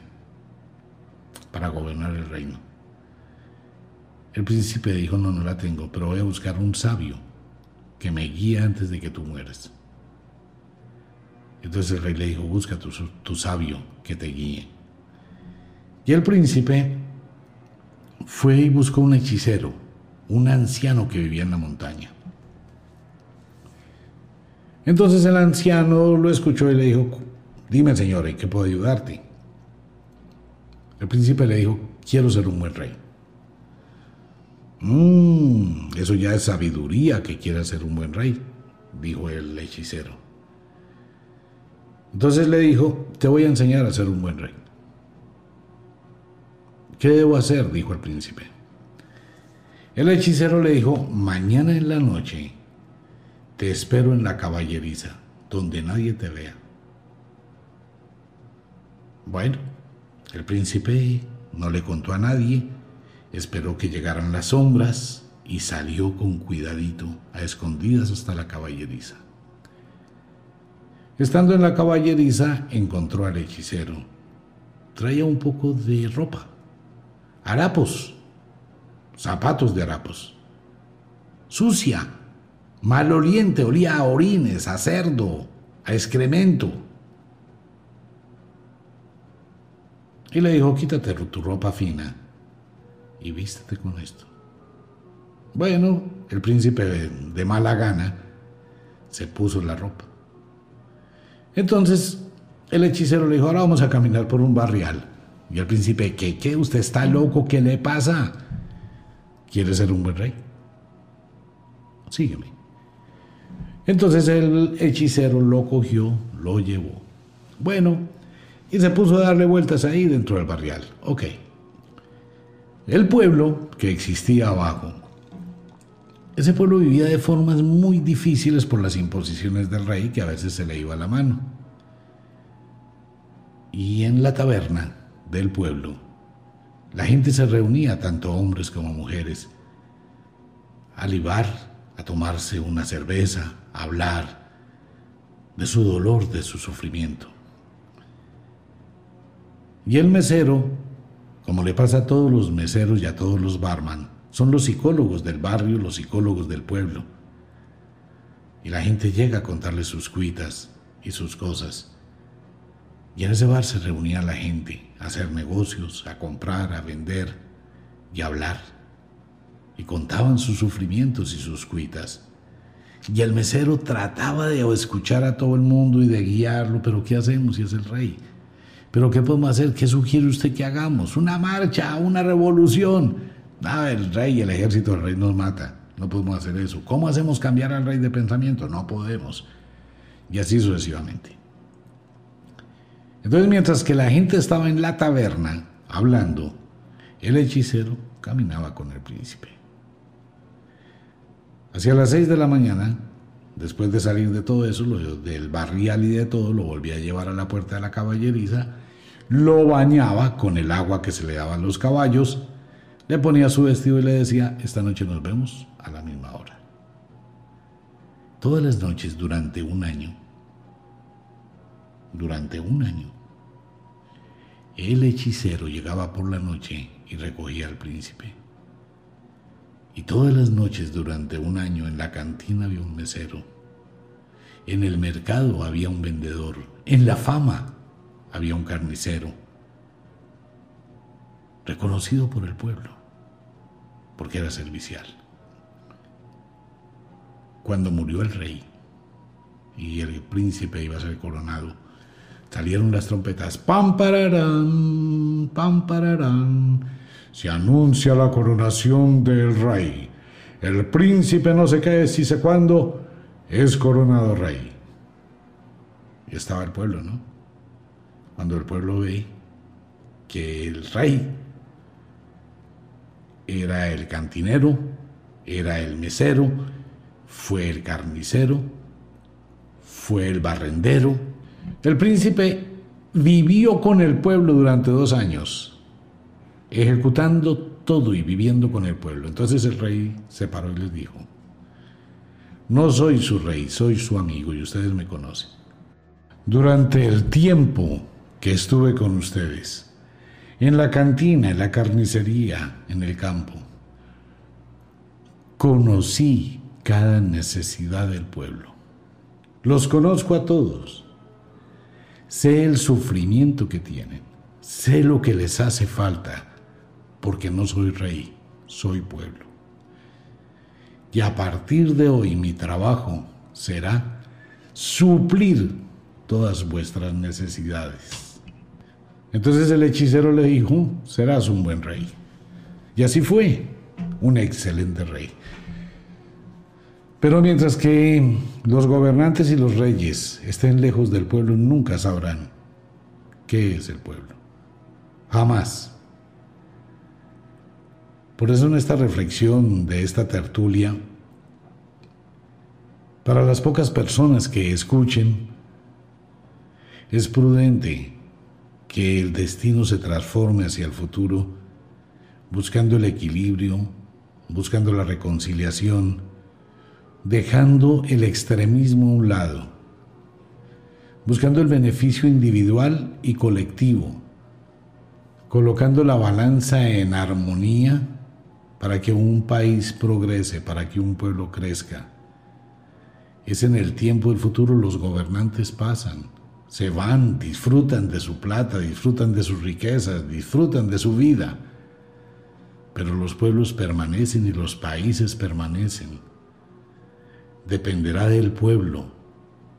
para gobernar el reino. El príncipe dijo, no, no la tengo, pero voy a buscar un sabio que me guíe antes de que tú mueras. Entonces el rey le dijo, busca tu, sabio que te guíe. Y el príncipe fue y buscó un hechicero, un anciano que vivía en la montaña. Entonces el anciano lo escuchó y le dijo, dime señor, ¿en qué puedo ayudarte? El príncipe le dijo, quiero ser un buen rey. Mmm, eso ya es sabiduría que quiera ser un buen rey, dijo el hechicero. Entonces le dijo, te voy a enseñar a ser un buen rey. ¿Qué debo hacer? dijo el príncipe. El hechicero le dijo, mañana en la noche te espero en la caballeriza, donde nadie te vea. Bueno, el príncipe no le contó a nadie, esperó que llegaran las sombras y salió con cuidadito, a escondidas hasta la caballeriza. Estando en la caballeriza, encontró al hechicero. Traía un poco de ropa, harapos, zapatos de harapos, sucia, maloliente, olía a orines, a cerdo, a excremento. Y le dijo, quítate tu ropa fina y vístete con esto. Bueno, el príncipe de mala gana se puso la ropa. Entonces el hechicero le dijo, ahora vamos a caminar por un barrial. Y el príncipe, ¿qué? ¿Qué? ¿Usted está loco? ¿Qué le pasa? ¿Quiere ser un buen rey? Sígueme. Entonces el hechicero lo cogió, lo llevó. Bueno, y se puso a darle vueltas ahí dentro del barrial. Ok. El pueblo que existía abajo, ese pueblo vivía de formas muy difíciles por las imposiciones del rey que a veces se le iba la mano. Y en la taberna del pueblo, la gente se reunía, tanto hombres como mujeres, a libar, a tomarse una cerveza, hablar de su dolor, de su sufrimiento. Y el mesero, como le pasa a todos los meseros y a todos los barman, son los psicólogos del barrio, los psicólogos del pueblo. Y la gente llega a contarle sus cuitas y sus cosas. Y en ese bar se reunía la gente a hacer negocios, a comprar, a vender y a hablar. Y contaban sus sufrimientos y sus cuitas. Y el mesero trataba de escuchar a todo el mundo y de guiarlo, pero ¿qué hacemos si es el rey? ¿Pero qué podemos hacer? ¿Qué sugiere usted que hagamos? ¿Una marcha? ¿Una revolución? Ah, el rey, el ejército del rey nos mata. No podemos hacer eso. ¿Cómo hacemos cambiar al rey de pensamiento? No podemos. Y así sucesivamente. Entonces, mientras que la gente estaba en la taberna hablando, el hechicero caminaba con el príncipe. Hacia las seis de la mañana, después de salir de todo eso, del barrial y de todo, lo volvía a llevar a la puerta de la caballeriza, lo bañaba con el agua que se le daba a los caballos, le ponía su vestido y le decía, esta noche nos vemos a la misma hora. Todas las noches durante un año, durante un año, el hechicero llegaba por la noche y recogía al príncipe. Y todas las noches durante un año en la cantina había un mesero. En el mercado había un vendedor. En la fama había un carnicero. Reconocido por el pueblo, porque era servicial. Cuando murió el rey y el príncipe iba a ser coronado, salieron las trompetas. ¡Pam, pararán! ¡Pam, pararán! se anuncia la coronación del rey. El príncipe no sé qué, si sé cuándo, es coronado rey. Y estaba el pueblo, ¿no? Cuando el pueblo ve que el rey era el cantinero, era el mesero, fue el carnicero, fue el barrendero. El príncipe vivió con el pueblo durante dos años, ejecutando todo y viviendo con el pueblo. Entonces el rey se paró y les dijo, no soy su rey, soy su amigo y ustedes me conocen. Durante el tiempo que estuve con ustedes, en la cantina, en la carnicería, en el campo, conocí cada necesidad del pueblo. Los conozco a todos. Sé el sufrimiento que tienen. Sé lo que les hace falta, porque no soy rey, soy pueblo. Y a partir de hoy mi trabajo será suplir todas vuestras necesidades. Entonces el hechicero le dijo, serás un buen rey. Y así fue, un excelente rey. Pero mientras que los gobernantes y los reyes estén lejos del pueblo, nunca sabrán qué es el pueblo. Jamás. Por eso en esta reflexión de esta tertulia, para las pocas personas que escuchen, es prudente que el destino se transforme hacia el futuro, buscando el equilibrio, buscando la reconciliación, dejando el extremismo a un lado, buscando el beneficio individual y colectivo, colocando la balanza en armonía para que un país progrese, para que un pueblo crezca. Es en el tiempo del futuro los gobernantes pasan, se van, disfrutan de su plata, disfrutan de sus riquezas, disfrutan de su vida, pero los pueblos permanecen y los países permanecen dependerá del pueblo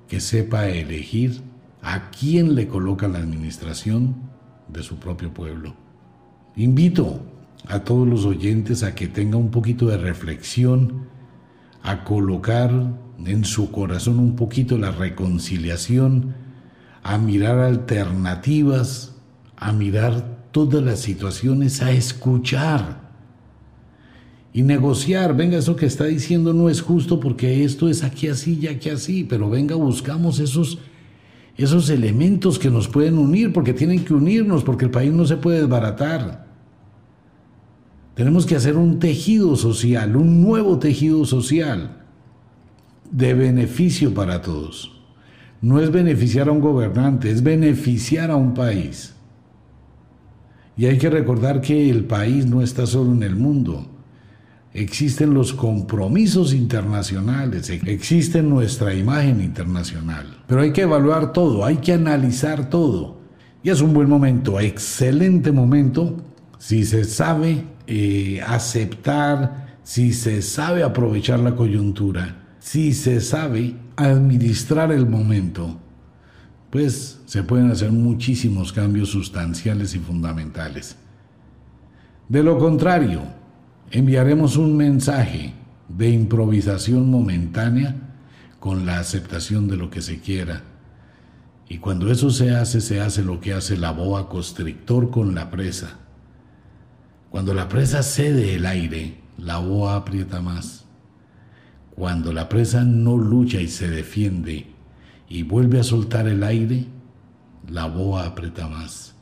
que sepa elegir a quién le coloca la administración de su propio pueblo. Invito a todos los oyentes a que tengan un poquito de reflexión, a colocar en su corazón un poquito la reconciliación, a mirar alternativas, a mirar todas las situaciones, a escuchar y negociar, venga, eso que está diciendo no es justo porque esto es aquí así y aquí así, pero venga, buscamos esos, esos elementos que nos pueden unir, porque tienen que unirnos, porque el país no se puede desbaratar. Tenemos que hacer un tejido social, un nuevo tejido social de beneficio para todos. No es beneficiar a un gobernante, es beneficiar a un país. Y hay que recordar que el país no está solo en el mundo existen los compromisos internacionales, existe nuestra imagen internacional. Pero hay que evaluar todo, hay que analizar todo. Y es un buen momento, excelente momento, si se sabe eh, aceptar, si se sabe aprovechar la coyuntura, si se sabe administrar el momento, pues se pueden hacer muchísimos cambios sustanciales y fundamentales. De lo contrario, enviaremos un mensaje de improvisación momentánea con la aceptación de lo que se quiera. Y cuando eso se hace, se hace lo que hace la boa constrictor con la presa. Cuando la presa cede el aire, la boa aprieta más. Cuando la presa no lucha y se defiende y vuelve a soltar el aire, la boa aprieta más.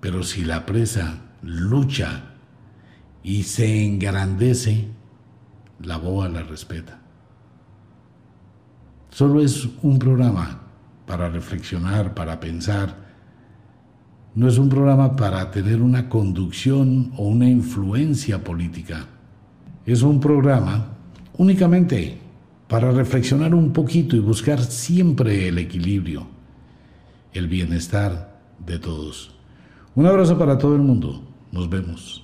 Pero si la presa lucha y se engrandece, la boa la respeta. Solo es un programa para reflexionar, para pensar. No es un programa para tener una conducción o una influencia política. Es un programa únicamente para reflexionar un poquito y buscar siempre el equilibrio, el bienestar de todos. Un abrazo para todo el mundo. Nos vemos.